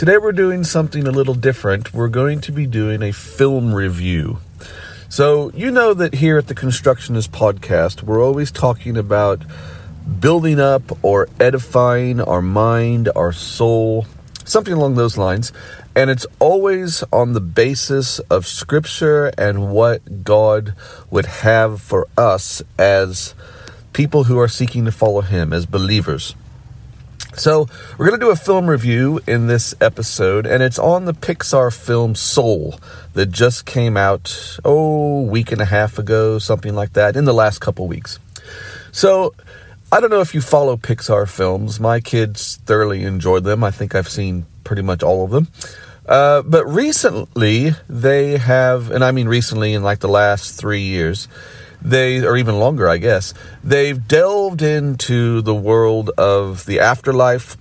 Today we're doing something a little different. We're going to be doing a film review. So, you know that here at the Constructionist Podcast, we're always talking about building up or edifying our mind, our soul, something along those lines. And it's always on the basis of Scripture and what God would have for us as people who are seeking to follow Him, as believers. So, we're going to do a film review in this episode, and it's on the Pixar film Soul that just came out, oh, week and a half ago, something like that, in the last couple weeks. So, I don't know if you follow Pixar films. My kids thoroughly enjoyed them. I think I've seen pretty much all of them. Uh, but recently, they have, and I mean recently in like the last three years, they or even longer i guess they've delved into the world of the afterlife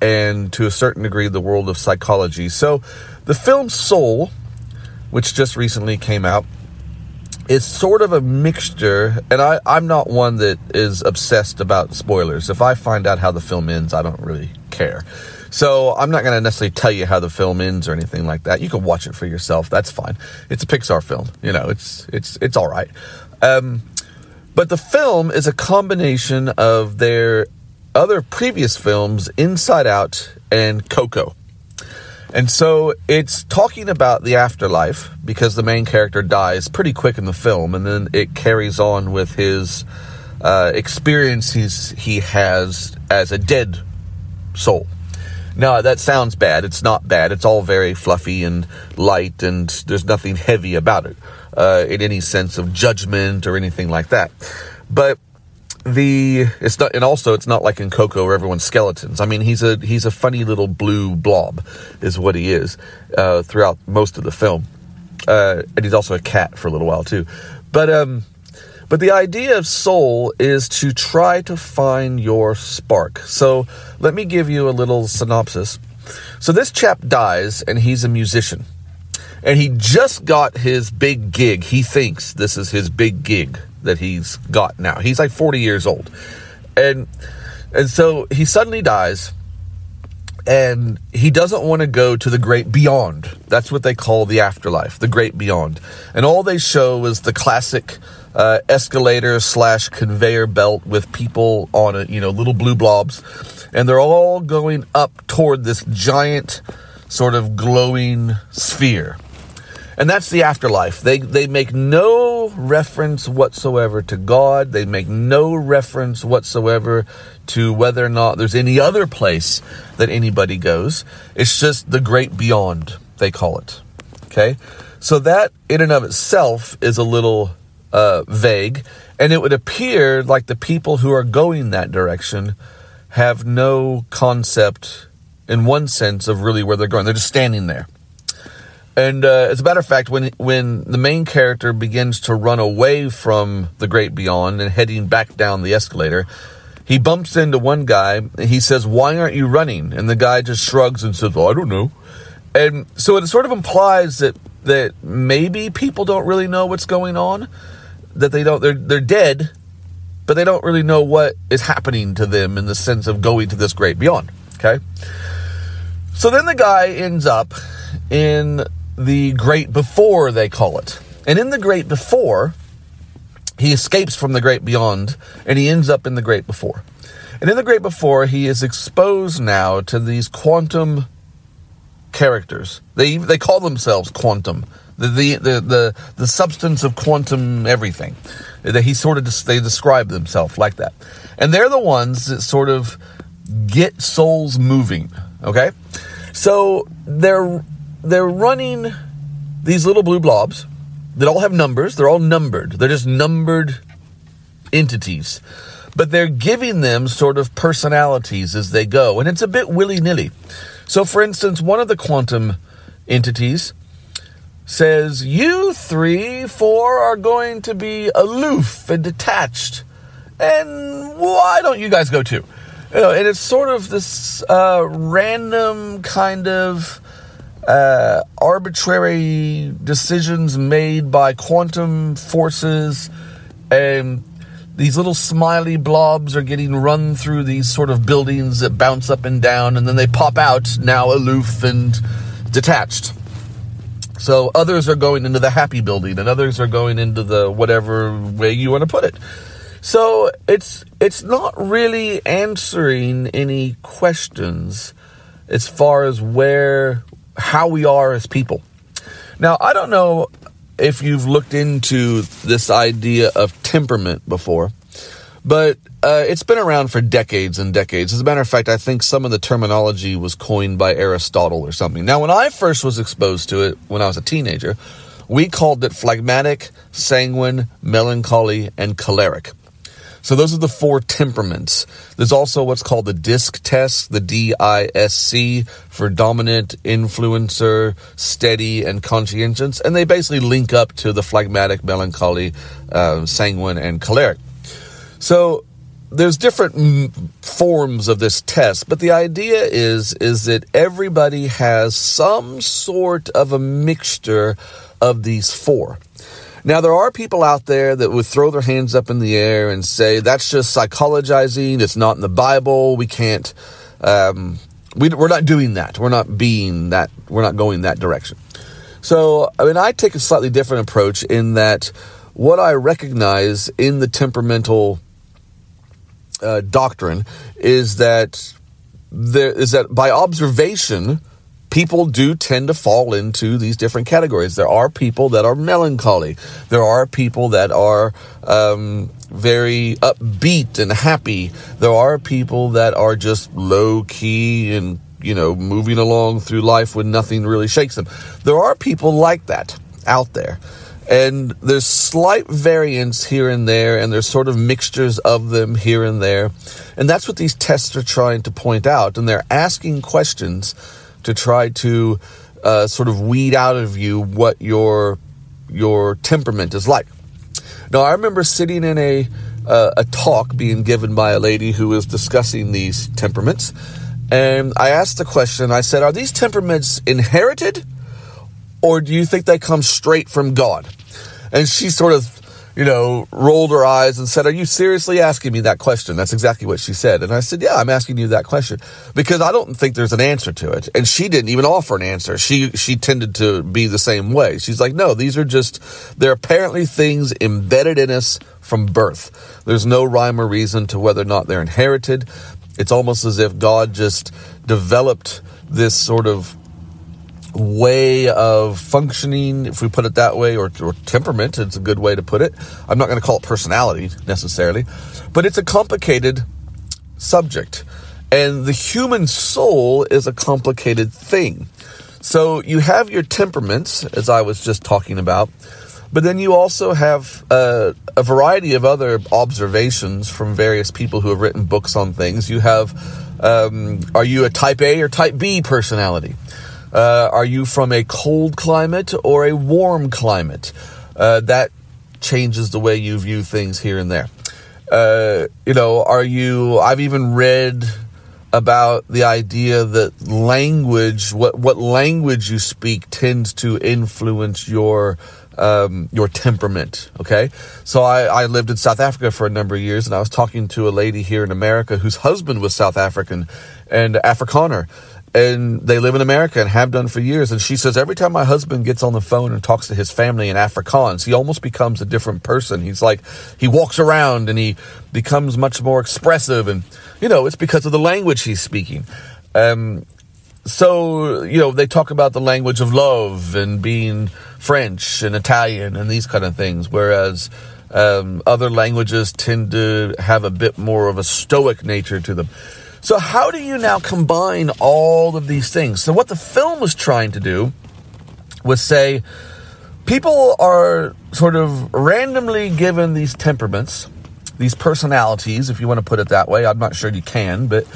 and to a certain degree the world of psychology. So the film soul which just recently came out is sort of a mixture and I, i'm not one that is obsessed about spoilers. If i find out how the film ends i don't really care so I'm not going to necessarily tell you how the film ends or anything like that. You can watch it for yourself. That's fine. It's a Pixar film. You know, it's it's it's all right. Um, but the film is a combination of their other previous films, Inside Out and Coco. And so it's talking about the afterlife because the main character dies pretty quick in the film, and then it carries on with his uh, experiences he has as a dead soul. Now, that sounds bad. It's not bad. It's all very fluffy and light, and there's nothing heavy about it uh, in any sense of judgment or anything like that. But the it's not and also it's not like in Coco where everyone's skeletons. I mean he's a he's a funny little blue blob is what he is uh, throughout most of the film, uh, and he's also a cat for a little while too. But um, but the idea of soul is to try to find your spark. So let me give you a little synopsis. So this chap dies and he's a musician and he just got his big gig. He thinks this is his big gig that he's got now. He's like 40 years old. And and so he suddenly dies and he doesn't want to go to the great beyond. That's what they call the afterlife, the great beyond. And all they show is the classic uh, escalator slash conveyor belt with people on it, you know, little blue blobs, and they're all going up toward this giant, sort of glowing sphere. And that's the afterlife. They, they make no reference whatsoever to God. They make no reference whatsoever to whether or not there's any other place that anybody goes. It's just the great beyond, they call it. Okay? So that in and of itself is a little uh, vague. And it would appear like the people who are going that direction have no concept, in one sense, of really where they're going. They're just standing there. And uh, as a matter of fact, when when the main character begins to run away from the great beyond and heading back down the escalator, he bumps into one guy. he says, "Why aren't you running?" And the guy just shrugs and says, "Well, I don't know." And so it sort of implies that that maybe people don't really know what's going on, that they don't they're they're dead, but they don't really know what is happening to them in the sense of going to this great beyond. Okay. So then the guy ends up in the great before, they call it. And in the great before, he escapes from the great beyond and he ends up in the great before. And in the great before, he is exposed now to these quantum characters. They they call themselves quantum. The the the the, the substance of quantum everything. That he sort of they describe themselves like that. And they're the ones that sort of get souls moving, okay? So they're they're running these little blue blobs that all have numbers. They're all numbered. They're just numbered entities. But they're giving them sort of personalities as they go. And it's a bit willy nilly. So, for instance, one of the quantum entities says, You three, four are going to be aloof and detached. And why don't you guys go too? You know, and it's sort of this uh, random kind of uh, arbitrary decisions made by quantum forces, and these little smiley blobs are getting run through these sort of buildings that bounce up and down, and then they pop out now aloof and detached. So others are going into the happy building and others are going into the whatever way you want to put it. So it's it's not really answering any questions as far as where how we are as people. Now, I don't know if you've looked into this idea of temperament before, but uh, it's been around for decades and decades. As a matter of fact, I think some of the terminology was coined by Aristotle or something. Now, when I first was exposed to it when I was a teenager, we called it phlegmatic, sanguine, melancholy, and choleric. So those are the four temperaments. There's also what's called the DISC test, the D-I-S-C for dominant, influencer, steady, and conscientious, and they basically link up to the phlegmatic, melancholy, uh, sanguine, and choleric. So there's different forms of this test, but the idea is is that everybody has some sort of a mixture of these four. Now there are people out there that would throw their hands up in the air and say that's just psychologizing. It's not in the Bible. We can't. Um, we, we're not doing that. We're not being that. We're not going that direction. So I mean, I take a slightly different approach in that what I recognize in the temperamental uh, doctrine is that there is that by observation, people do tend to fall into these different categories. There are people that are melancholy. There are people that are um, very upbeat and happy. There are people that are just low key and you know moving along through life when nothing really shakes them. There are people like that out there. And there's slight variance here and there, and there's sort of mixtures of them here and there. And that's what these tests are trying to point out. And they're asking questions to try to uh, sort of weed out of you what your your temperament is like. Now, I remember sitting in a uh, a talk being given by a lady who was discussing these temperaments, and I asked the question. I said, "Are these temperaments inherited, or do you think they come straight from God?" And she sort of, you know, rolled her eyes and said, Are you seriously asking me that question? That's exactly what she said. And I said, Yeah, I'm asking you that question because I don't think there's an answer to it. And she didn't even offer an answer. She, she tended to be the same way. She's like, No, these are just, they're apparently things embedded in us from birth. There's no rhyme or reason to whether or not they're inherited. It's almost as if God just developed this sort of way of functioning, if we put it that way, or, or temperament, it's a good way to put it. I'm not going to call it personality necessarily, but it's a complicated subject. And the human soul is a complicated thing. So you have your temperaments, as I was just talking about, but then you also have uh, a variety of other observations from various people who have written books on things. You have, um, are you a type A or type B personality? Uh, are you from a cold climate or a warm climate? Uh, that changes the way you view things here and there. Uh, you know, are you? I've even read about the idea that language, what what language you speak, tends to influence your um, your temperament. Okay, so I, I lived in South Africa for a number of years, and I was talking to a lady here in America whose husband was South African and Afrikaner and they live in America and have done for years. And she says every time my husband gets on the phone and talks to his family in Afrikaans, he almost becomes a different person. He's like he walks around and he becomes much more expressive, and you know it's because of the language he's speaking. Um, so you know they talk about the language of love and being French and Italian and these kind of things, whereas. Um, other languages tend to have a bit more of a stoic nature to them. So, how do you now combine all of these things? So, what the film was trying to do was say people are sort of randomly given these temperaments, these personalities, if you want to put it that way. I'm not sure you can, but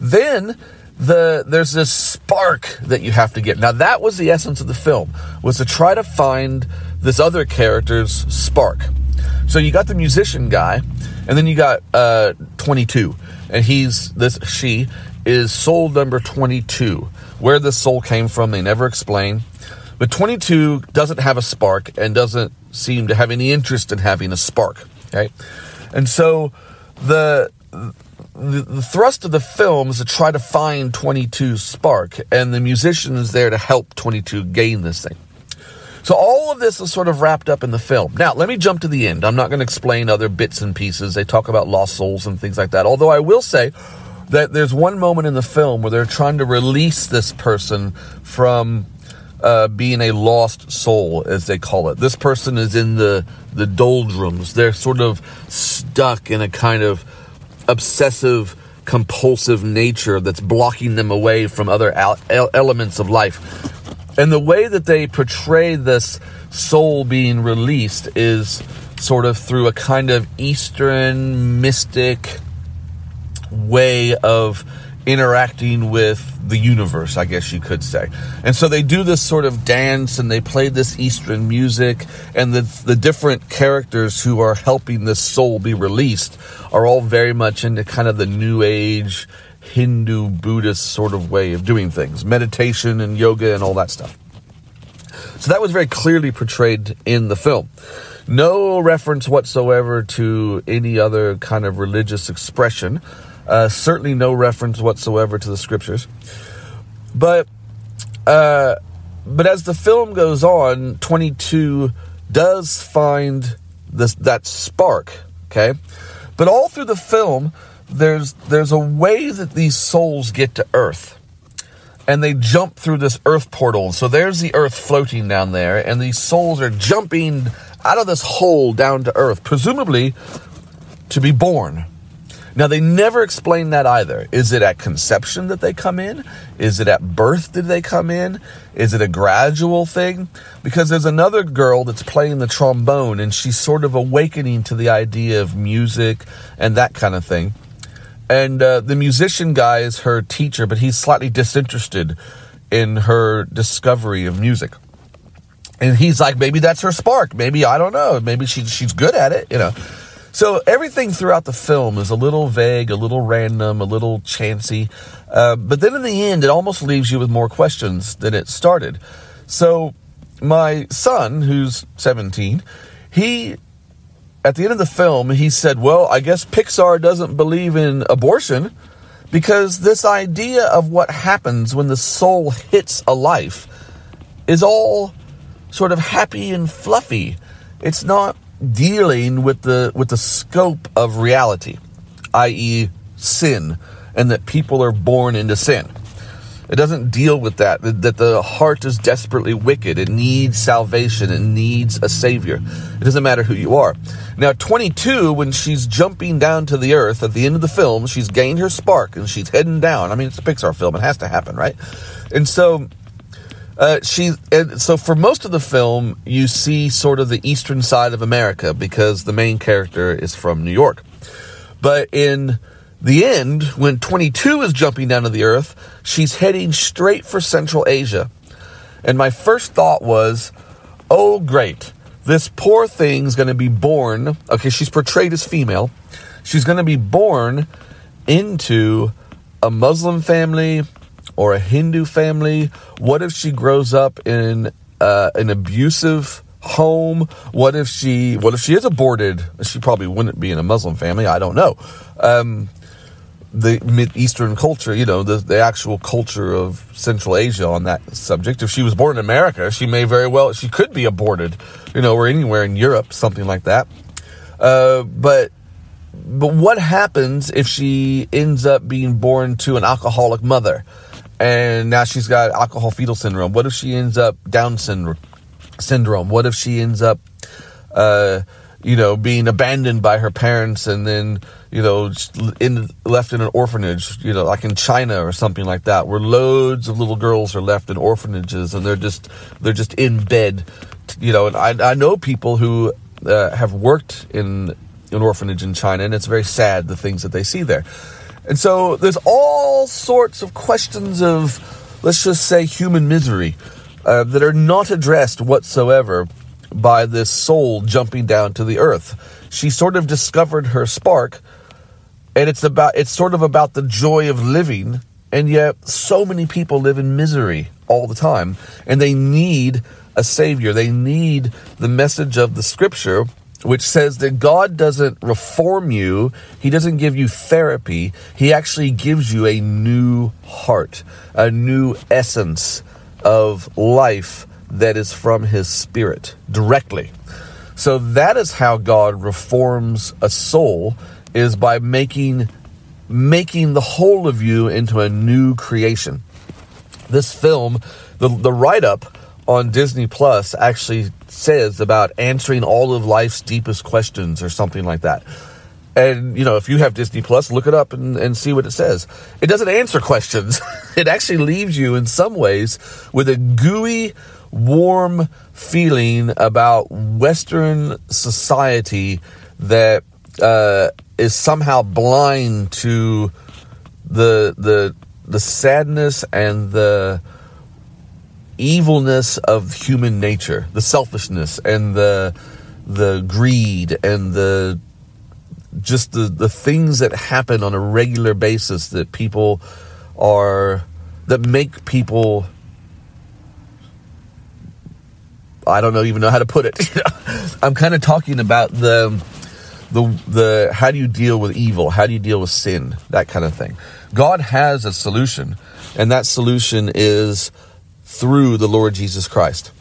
then the there's this spark that you have to get. Now that was the essence of the film was to try to find this other character's spark. So you got the musician guy, and then you got uh, 22, and he's this she is soul number 22. Where this soul came from, they never explain. But 22 doesn't have a spark and doesn't seem to have any interest in having a spark. Okay, and so the the, the thrust of the film is to try to find 22's spark, and the musician is there to help 22 gain this thing. So all of this is sort of wrapped up in the film. Now, let me jump to the end. I'm not going to explain other bits and pieces. They talk about lost souls and things like that. Although I will say that there's one moment in the film where they're trying to release this person from uh, being a lost soul, as they call it. This person is in the the doldrums. They're sort of stuck in a kind of obsessive compulsive nature that's blocking them away from other al- elements of life. And the way that they portray this soul being released is sort of through a kind of Eastern mystic way of interacting with the universe, I guess you could say. And so they do this sort of dance and they play this Eastern music, and the, the different characters who are helping this soul be released are all very much into kind of the New Age Hindu Buddhist sort of way of doing things, meditation and yoga and all that stuff. So that was very clearly portrayed in the film. No reference whatsoever to any other kind of religious expression. Uh, certainly no reference whatsoever to the scriptures. But uh, but as the film goes on, 22 does find this that spark, okay? But all through the film, there's there's a way that these souls get to Earth. And they jump through this earth portal. So there's the earth floating down there, and these souls are jumping out of this hole down to earth, presumably to be born. Now, they never explain that either. Is it at conception that they come in? Is it at birth did they come in? Is it a gradual thing? Because there's another girl that's playing the trombone and she's sort of awakening to the idea of music and that kind of thing. And uh, the musician guy is her teacher, but he's slightly disinterested in her discovery of music. And he's like, maybe that's her spark. Maybe, I don't know. Maybe she, she's good at it, you know. So everything throughout the film is a little vague, a little random, a little chancy. Uh, but then in the end, it almost leaves you with more questions than it started. So my son, who's 17, he at the end of the film, he said, Well, I guess Pixar doesn't believe in abortion because this idea of what happens when the soul hits a life is all sort of happy and fluffy. It's not dealing with the with the scope of reality, i.e., sin, and that people are born into sin. It doesn't deal with that, that the heart is desperately wicked. It needs salvation. It needs a savior. It doesn't matter who you are. Now, 22, when she's jumping down to the earth at the end of the film, she's gained her spark and she's heading down. I mean, it's a Pixar film. It has to happen, right? And so, uh, she, and so for most of the film, you see sort of the eastern side of America because the main character is from New York. But in the end, when 22 is jumping down to the earth, she's heading straight for Central Asia. And my first thought was, oh, great. This poor thing's going to be born. Okay, she's portrayed as female. She's going to be born into a Muslim family or a Hindu family. What if she grows up in uh, an abusive home? What if she what if she is aborted? She probably wouldn't be in a Muslim family. I don't know. Um, the Mid Eastern culture, you know, the, the actual culture of Central Asia on that subject. If she was born in America, she may very well, she could be aborted, you know, or anywhere in Europe, something like that. Uh, but, but what happens if she ends up being born to an alcoholic mother and now she's got alcohol fetal syndrome? What if she ends up Down syndrome? Syndrome. What if she ends up, uh, you know, being abandoned by her parents and then, you know, in, left in an orphanage, you know, like in China or something like that, where loads of little girls are left in orphanages and they're just, they're just in bed, you know, and I, I know people who uh, have worked in an orphanage in China and it's very sad the things that they see there. And so there's all sorts of questions of, let's just say, human misery uh, that are not addressed whatsoever by this soul jumping down to the earth. She sort of discovered her spark, and it's about it's sort of about the joy of living, and yet so many people live in misery all the time, and they need a savior. They need the message of the scripture which says that God doesn't reform you, He doesn't give you therapy, He actually gives you a new heart, a new essence of life that is from His Spirit directly. So that is how God reforms a soul is by making making the whole of you into a new creation. This film, the the write up on Disney Plus actually says about answering all of life's deepest questions or something like that. And, you know, if you have Disney Plus, look it up and, and see what it says. It doesn't answer questions. it actually leaves you in some ways with a gooey, warm feeling about Western society that uh, is somehow blind to the the the sadness and the evilness of human nature, the selfishness and the the greed and the just the, the things that happen on a regular basis that people are that make people I don't know even know how to put it. I'm kind of talking about the the the how do you deal with evil? How do you deal with sin? That kind of thing. God has a solution, and that solution is through the Lord Jesus Christ.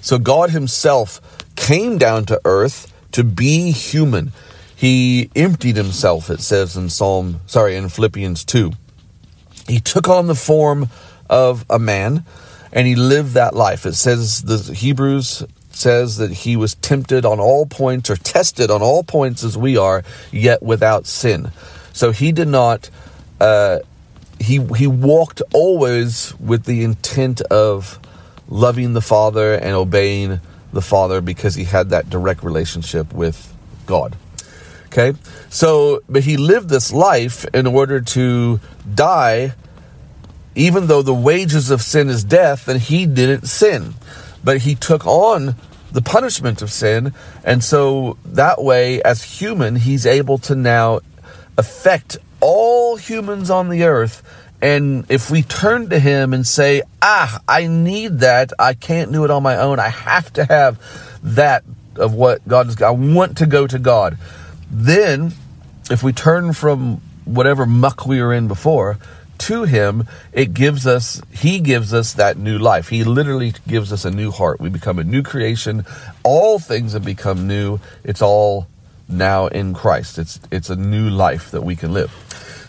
So God Himself came down to earth to be human. He emptied himself, it says in Psalm, sorry, in Philippians 2. He took on the form of a man and he lived that life. It says, the Hebrews says that he was tempted on all points or tested on all points as we are, yet without sin. So he did not uh, he he walked always with the intent of loving the Father and obeying the Father because he had that direct relationship with God. Okay? So, but he lived this life in order to die, even though the wages of sin is death, and he didn't sin. But he took on the punishment of sin, and so that way, as human, he's able to now affect all humans on the earth. And if we turn to him and say, ah, I need that, I can't do it on my own, I have to have that of what God is, I want to go to God. Then, if we turn from whatever muck we were in before to him, it gives us, he gives us that new life. He literally gives us a new heart. We become a new creation. All things have become new. It's all now in Christ. It's, it's a new life that we can live.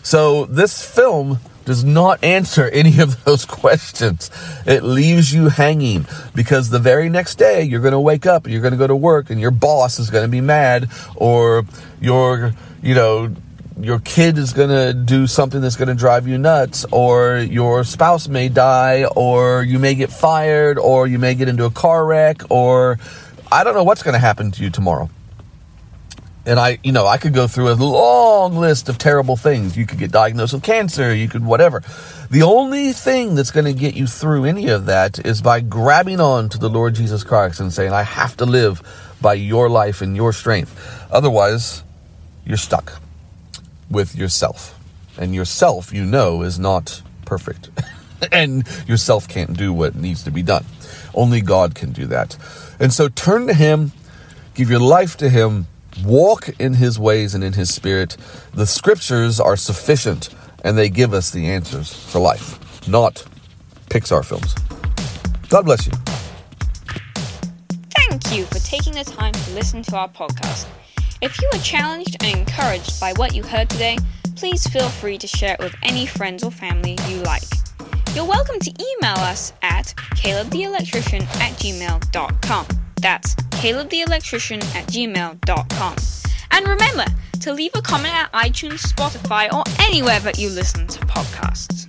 So this film does not answer any of those questions. It leaves you hanging because the very next day you're going to wake up and you're going to go to work and your boss is going to be mad or your, you know, your kid is going to do something that's going to drive you nuts or your spouse may die or you may get fired or you may get into a car wreck or I don't know what's going to happen to you tomorrow and I, you know, I could go through a long list of terrible things. You could get diagnosed with cancer, you could whatever. The only thing that's going to get you through any of that is by grabbing on to the Lord Jesus Christ and saying, I have to live by your life and your strength. Otherwise, you're stuck with yourself. And yourself, you know, is not perfect. and yourself can't do what needs to be done. Only God can do that. And so turn to Him, give your life to Him walk in his ways and in his spirit. The scriptures are sufficient and they give us the answers for life, not Pixar films. God bless you. Thank you for taking the time to listen to our podcast. If you were challenged and encouraged by what you heard today, please feel free to share it with any friends or family you like. You're welcome to email us at calebtheelectrician at gmail.com. That's calebtheelectrician at gmail.com. And remember to leave a comment at iTunes, Spotify, or anywhere that you listen to podcasts.